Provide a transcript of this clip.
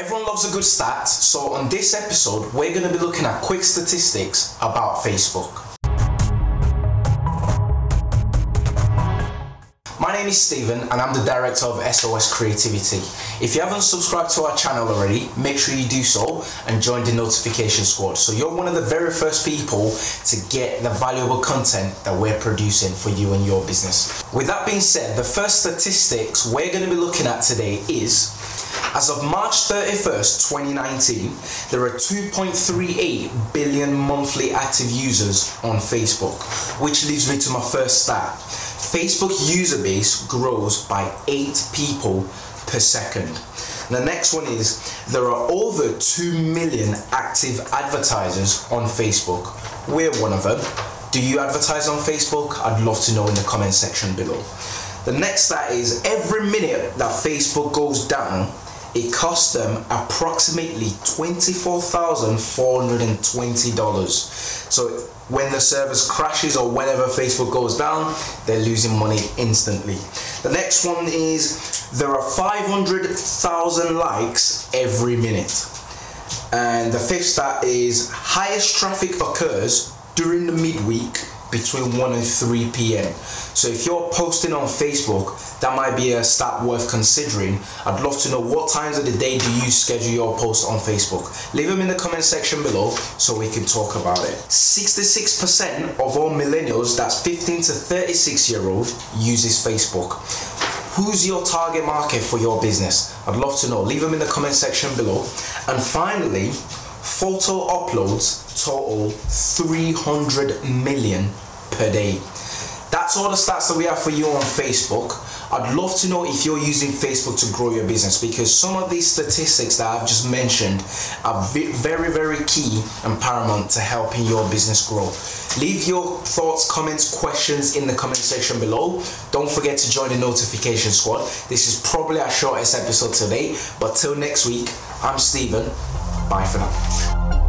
Everyone loves a good stat, so on this episode, we're going to be looking at quick statistics about Facebook. My name is Stephen and I'm the director of SOS Creativity. If you haven't subscribed to our channel already, make sure you do so and join the notification squad. So you're one of the very first people to get the valuable content that we're producing for you and your business. With that being said, the first statistics we're going to be looking at today is as of March 31st, 2019, there are 2.38 billion monthly active users on Facebook, which leads me to my first stat. Facebook user base grows by 8 people per second. The next one is there are over 2 million active advertisers on Facebook. We're one of them. Do you advertise on Facebook? I'd love to know in the comment section below. The next stat is every minute that Facebook goes down, it costs them approximately $24,420. So when the service crashes or whenever Facebook goes down, they're losing money instantly. The next one is there are 500,000 likes every minute. And the fifth stat is highest traffic occurs during the midweek between 1 and 3 p.m. So if you're posting on Facebook, that might be a stat worth considering. I'd love to know what times of the day do you schedule your posts on Facebook. Leave them in the comment section below so we can talk about it. 66% of all millennials, that's 15 to 36 year old, uses Facebook. Who's your target market for your business? I'd love to know. Leave them in the comment section below. And finally, photo uploads total 300 million per day. That's all the stats that we have for you on Facebook. I'd love to know if you're using Facebook to grow your business because some of these statistics that I've just mentioned are very, very key and paramount to helping your business grow. Leave your thoughts, comments, questions in the comment section below. Don't forget to join the notification squad. This is probably our shortest episode today, but till next week, I'm Stephen. バイスラ